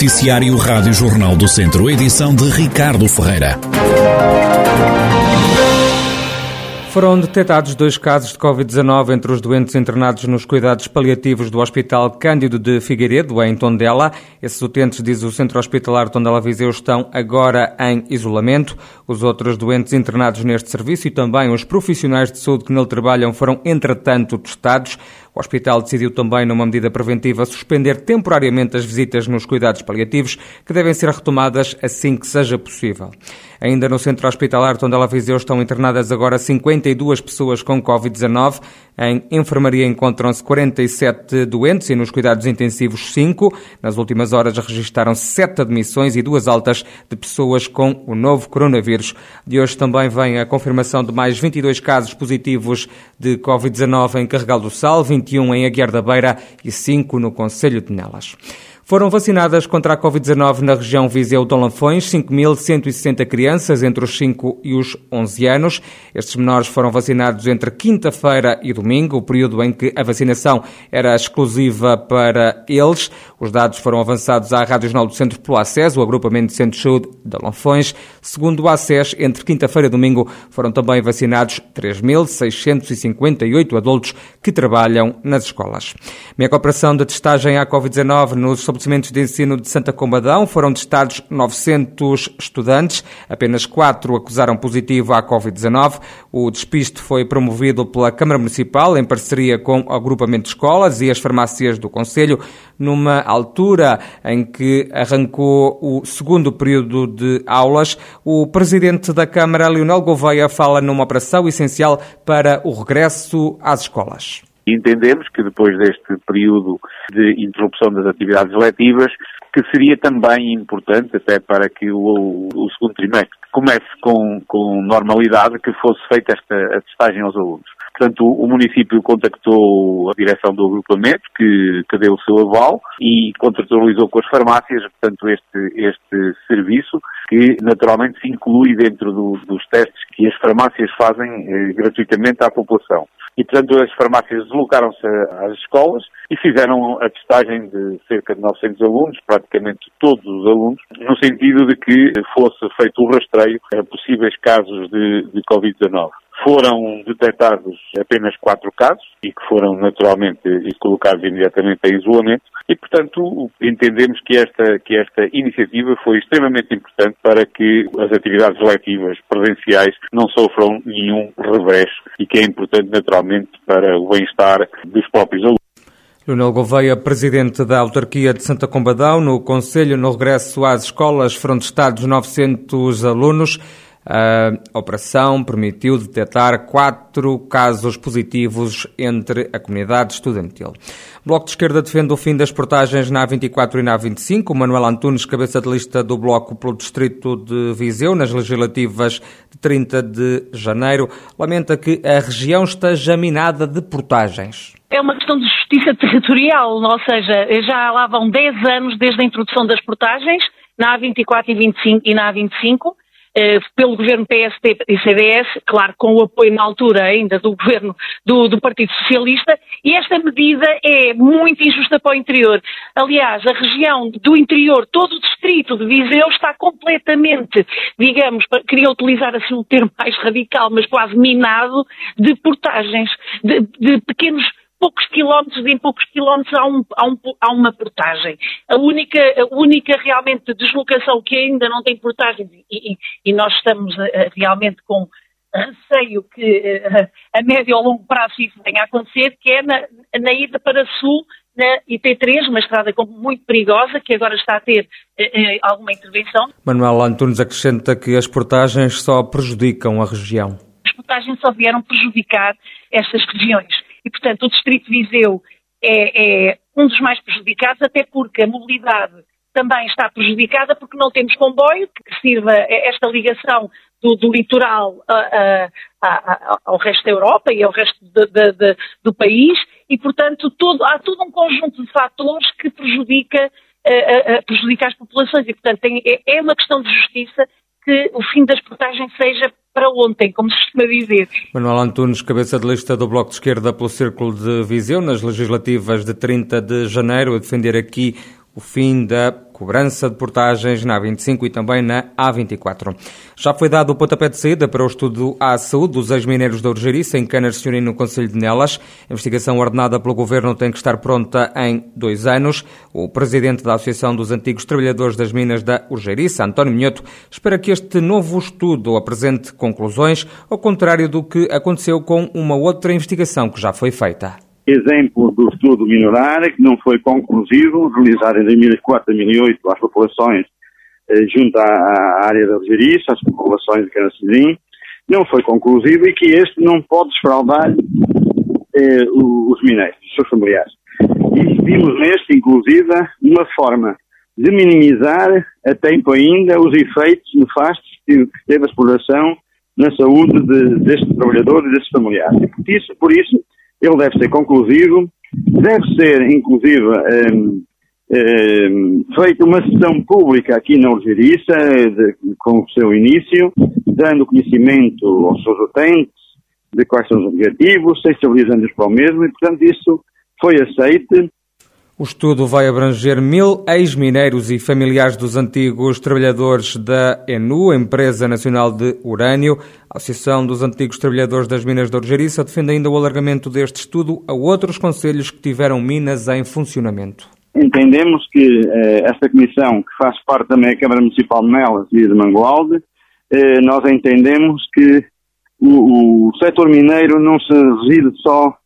Noticiário Rádio Jornal do Centro, edição de Ricardo Ferreira. Foram detectados dois casos de Covid-19 entre os doentes internados nos cuidados paliativos do Hospital Cândido de Figueiredo, em Tondela. Esses utentes, diz o Centro Hospitalar Tondela Viseu, estão agora em isolamento. Os outros doentes internados neste serviço e também os profissionais de saúde que nele trabalham foram, entretanto, testados. O hospital decidiu também, numa medida preventiva, suspender temporariamente as visitas nos cuidados paliativos, que devem ser retomadas assim que seja possível. Ainda no centro hospitalar Tondela Viseu estão internadas agora 52 pessoas com Covid-19. Em enfermaria encontram-se 47 doentes e nos cuidados intensivos 5. Nas últimas horas registaram 7 admissões e duas altas de pessoas com o novo coronavírus. De hoje também vem a confirmação de mais 22 casos positivos de Covid-19 em Carregal do Sal, 21 em Aguiar da Beira e 5 no Conselho de Nelas. Foram vacinadas contra a Covid-19 na região Viseu-Dom Lanfões 5.160 crianças entre os 5 e os 11 anos. Estes menores foram vacinados entre quinta-feira e domingo, o período em que a vacinação era exclusiva para eles. Os dados foram avançados à Rádio Jornal do Centro pelo ACES, o Agrupamento de Centro de Saúde de Lanfões. Segundo o ACES, entre quinta-feira e domingo foram também vacinados 3.658 adultos que trabalham nas escolas. Mega operação de testagem à Covid-19 nos estabelecimentos de ensino de Santa Combadão foram testados 900 estudantes, apenas quatro acusaram positivo à Covid-19. O despiste foi promovido pela Câmara Municipal em parceria com o agrupamento de escolas e as farmácias do Conselho, numa altura em que arrancou o segundo período de aulas. O presidente da Câmara, Leonel Gouveia, fala numa operação essencial para o regresso às escolas. Entendemos que depois deste período de interrupção das atividades letivas, que seria também importante, até para que o, o segundo trimestre comece com, com normalidade, que fosse feita esta testagem aos alunos. Portanto, o, município contactou a direção do agrupamento, que, que deu o seu aval, e contratualizou com as farmácias, portanto, este, este serviço, que naturalmente se inclui dentro do, dos testes que as farmácias fazem eh, gratuitamente à população. E, portanto, as farmácias deslocaram-se às escolas e fizeram a testagem de cerca de 900 alunos, praticamente todos os alunos, no sentido de que fosse feito o rastreio a possíveis casos de, de Covid-19. Foram detectados apenas quatro casos e que foram naturalmente colocados imediatamente em isolamento e, portanto, entendemos que esta, que esta iniciativa foi extremamente importante para que as atividades letivas presenciais não sofram nenhum revés e que é importante naturalmente para o bem-estar dos próprios alunos. Leonel Gouveia, presidente da autarquia de Santa Combadão, no Conselho, no regresso às escolas, foram testados 900 alunos. A operação permitiu detectar quatro casos positivos entre a comunidade estudantil. O Bloco de Esquerda defende o fim das portagens na A24 e na A25. O Manuel Antunes, cabeça de lista do Bloco pelo Distrito de Viseu, nas legislativas de 30 de janeiro, lamenta que a região esteja minada de portagens. É uma questão de justiça territorial, ou seja, já lá vão 10 anos desde a introdução das portagens na A24 e, 25, e na A25 eh, pelo governo PSD e CDS, claro, com o apoio na altura ainda do governo do, do, Partido Socialista, e esta medida é muito injusta para o interior. Aliás, a região do interior, todo o distrito de Viseu está completamente, digamos, queria utilizar assim um termo mais radical, mas quase minado, de portagens, de, de pequenos poucos quilómetros, em poucos quilómetros há, um, há, um, há, uma portagem. A única, a única realmente deslocação que ainda não tem portagens, e, e, e nós estamos uh, realmente com receio que uh, a médio ou longo prazo isso venha a acontecer, que é na, na ida para sul, na IP3, uma estrada muito perigosa, que agora está a ter uh, alguma intervenção. Manuel Antunes acrescenta que as portagens só prejudicam a região. As portagens só vieram prejudicar estas regiões e, portanto, o Distrito de Viseu é, é um dos mais prejudicados, até porque a mobilidade também está prejudicada porque não temos comboio que sirva esta ligação do, do litoral a, a, a, ao resto da Europa e ao resto de, de, de, do país. E, portanto, todo, há todo um conjunto de fatores que prejudica, prejudica as populações. E, portanto, tem, é, é uma questão de justiça que o fim das portagens seja para ontem, como se costuma dizer. Manuel Antunes, cabeça de lista do Bloco de Esquerda pelo Círculo de Viseu, nas legislativas de 30 de janeiro, a defender aqui o fim da cobrança de portagens na A25 e também na A24. Já foi dado o pontapé de saída para o estudo à saúde dos ex-mineiros da Urgeriça em Canas de no Conselho de Nelas. A investigação ordenada pelo Governo tem que estar pronta em dois anos. O presidente da Associação dos Antigos Trabalhadores das Minas da Urgeriça, António Minhoto, espera que este novo estudo apresente conclusões, ao contrário do que aconteceu com uma outra investigação que já foi feita exemplo do estudo minorar, que não foi conclusivo, realizado em 2004 2008 às populações eh, junto à, à, área da Algeriça, às populações de Canacilhim, não foi conclusivo e que este não pode desfraudar eh, os mineiros, os seus familiares. E vimos neste, inclusive, uma forma de minimizar a tempo ainda os efeitos nefastos que teve a exploração na saúde de, destes trabalhadores e destes familiares. E por isso, por isso ele deve ser conclusivo, deve ser, inclusive, um, ehm, um, ehm, feita uma sessão pública aqui na Algeriça, com o seu início, dando conhecimento aos seus utentes de quais são os objetivos, sensibilizando-os para o mesmo, e, portanto, isso foi aceito o estudo vai abranger mil ex-mineiros e familiares dos antigos trabalhadores da ENU, Empresa Nacional de Urânio. A Associação dos Antigos Trabalhadores das Minas de Orgeriça defende ainda o alargamento deste estudo a outros conselhos que tiveram minas em funcionamento. Entendemos que eh, esta comissão, que faz parte também da Câmara Municipal de Melas e de Mangualde, eh, nós entendemos que o, o setor mineiro não se reside só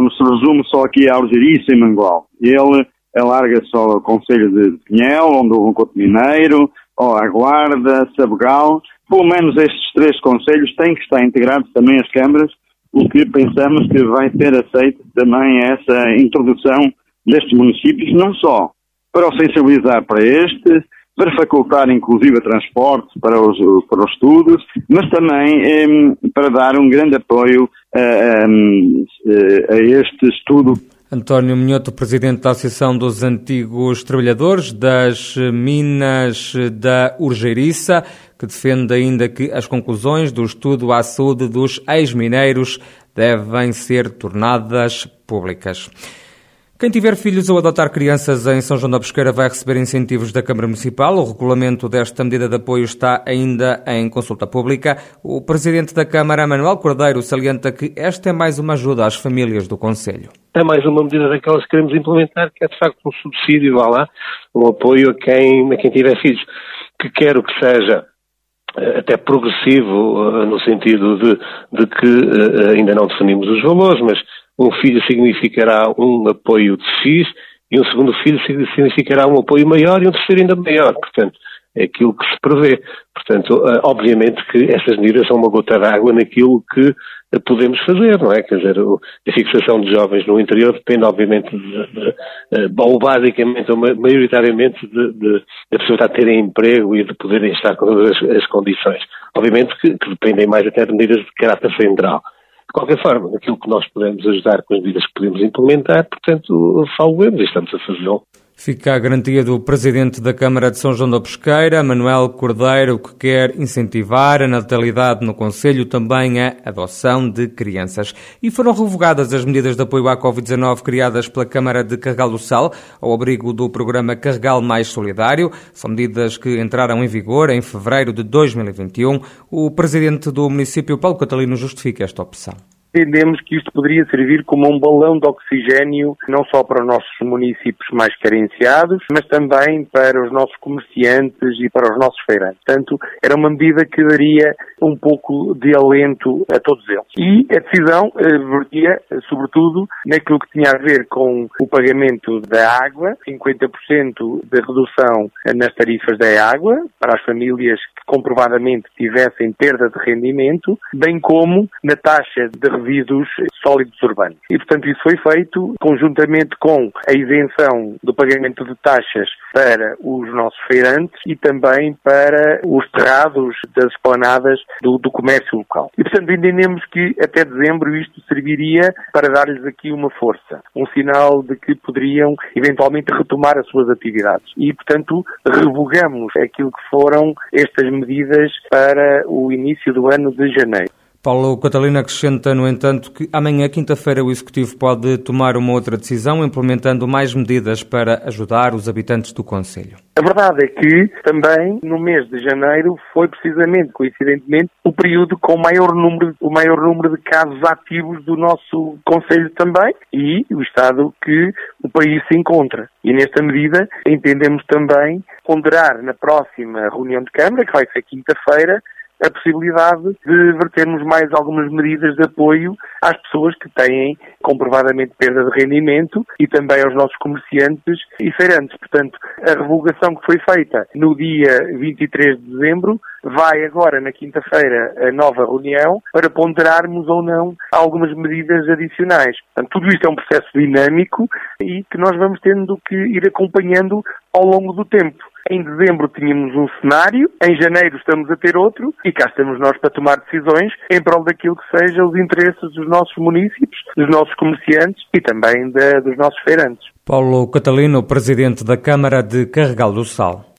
não se resume só aqui a Algeriça e Mangual. Ele alarga só o Conselho de Pinhel, onde houve um Couto Mineiro, ou a Guarda, Sabugal. Pelo menos estes três conselhos têm que estar integrados também as câmaras, o que pensamos que vai ser aceito também essa introdução destes municípios, não só para o sensibilizar para este, para facultar inclusive transporte para os, para os estudos, mas também eh, para dar um grande apoio a, a, a este estudo António Minhoto, presidente da Associação dos Antigos Trabalhadores das Minas da Urgeiriça, que defende ainda que as conclusões do estudo à saúde dos ex-mineiros devem ser tornadas públicas. Quem tiver filhos ou adotar crianças em São João da Pesqueira vai receber incentivos da Câmara Municipal. O regulamento desta medida de apoio está ainda em consulta pública. O Presidente da Câmara, Manuel Cordeiro, salienta que esta é mais uma ajuda às famílias do Conselho. É mais uma medida daquelas que queremos implementar, que é de facto um subsídio, vá lá, um apoio a quem, a quem tiver filhos. Que quero que seja eh, até progressivo, eh, no sentido de, de que eh, ainda não definimos os valores, mas um filho significará um apoio de X e um segundo filho significará um apoio maior e um terceiro ainda maior. Portanto, é aquilo que se prevê. Portanto, eh, obviamente que essas medidas são uma gota d'água naquilo que eh, podemos fazer, não é? Quer dizer, a fixação de jovens no interior depende, obviamente, de, de, eh, ou basicamente, ou maioritariamente, de, de, de terem emprego e de poderem estar com as, as condições. Obviamente que, que dependem mais até de medidas de caráter central. Qualquer forma, naquilo que nós podemos ajudar com as medidas que podemos implementar, portanto, falamos e estamos a fazê-lo. Fica a garantia do Presidente da Câmara de São João da Pesqueira, Manuel Cordeiro, que quer incentivar a natalidade no Conselho, também a adoção de crianças. E foram revogadas as medidas de apoio à Covid-19 criadas pela Câmara de Carregal do Sal, ao abrigo do programa Carregal Mais Solidário. São medidas que entraram em vigor em fevereiro de 2021. O Presidente do município, Paulo Catalino, justifica esta opção entendemos que isto poderia servir como um balão de oxigênio, não só para os nossos municípios mais carenciados, mas também para os nossos comerciantes e para os nossos feirantes. Portanto, era uma medida que daria um pouco de alento a todos eles. E a decisão eh, vertia, sobretudo, naquilo que tinha a ver com o pagamento da água, 50% de redução nas tarifas da água para as famílias que comprovadamente tivessem perda de rendimento, bem como na taxa de resíduos sólidos urbanos. E, portanto, isso foi feito conjuntamente com a isenção do pagamento de taxas para os nossos feirantes e também para os terrados das esplanadas do, do comércio local. E, portanto, entendemos que até dezembro isto serviria para dar-lhes aqui uma força, um sinal de que poderiam eventualmente retomar as suas atividades. E, portanto, revogamos aquilo que foram estas medidas para o início do ano de janeiro. Paulo Catalina acrescenta, no entanto, que amanhã, quinta-feira, o Executivo pode tomar uma outra decisão, implementando mais medidas para ajudar os habitantes do Conselho. A verdade é que também no mês de janeiro foi precisamente, coincidentemente, o período com o maior número, o maior número de casos ativos do nosso Conselho também e o estado que o país se encontra. E nesta medida entendemos também ponderar na próxima reunião de Câmara, que vai ser quinta-feira, a possibilidade de vertermos mais algumas medidas de apoio às pessoas que têm comprovadamente perda de rendimento e também aos nossos comerciantes e feirantes. Portanto, a revogação que foi feita no dia 23 de dezembro vai agora, na quinta-feira, a nova reunião para ponderarmos ou não algumas medidas adicionais. Portanto, tudo isto é um processo dinâmico e que nós vamos tendo que ir acompanhando ao longo do tempo. Em dezembro tínhamos um cenário, em janeiro estamos a ter outro e cá estamos nós para tomar decisões em prol daquilo que seja os interesses dos nossos municípios, dos nossos comerciantes e também dos nossos feirantes. Paulo Catalino, presidente da Câmara de Carregal do Sal.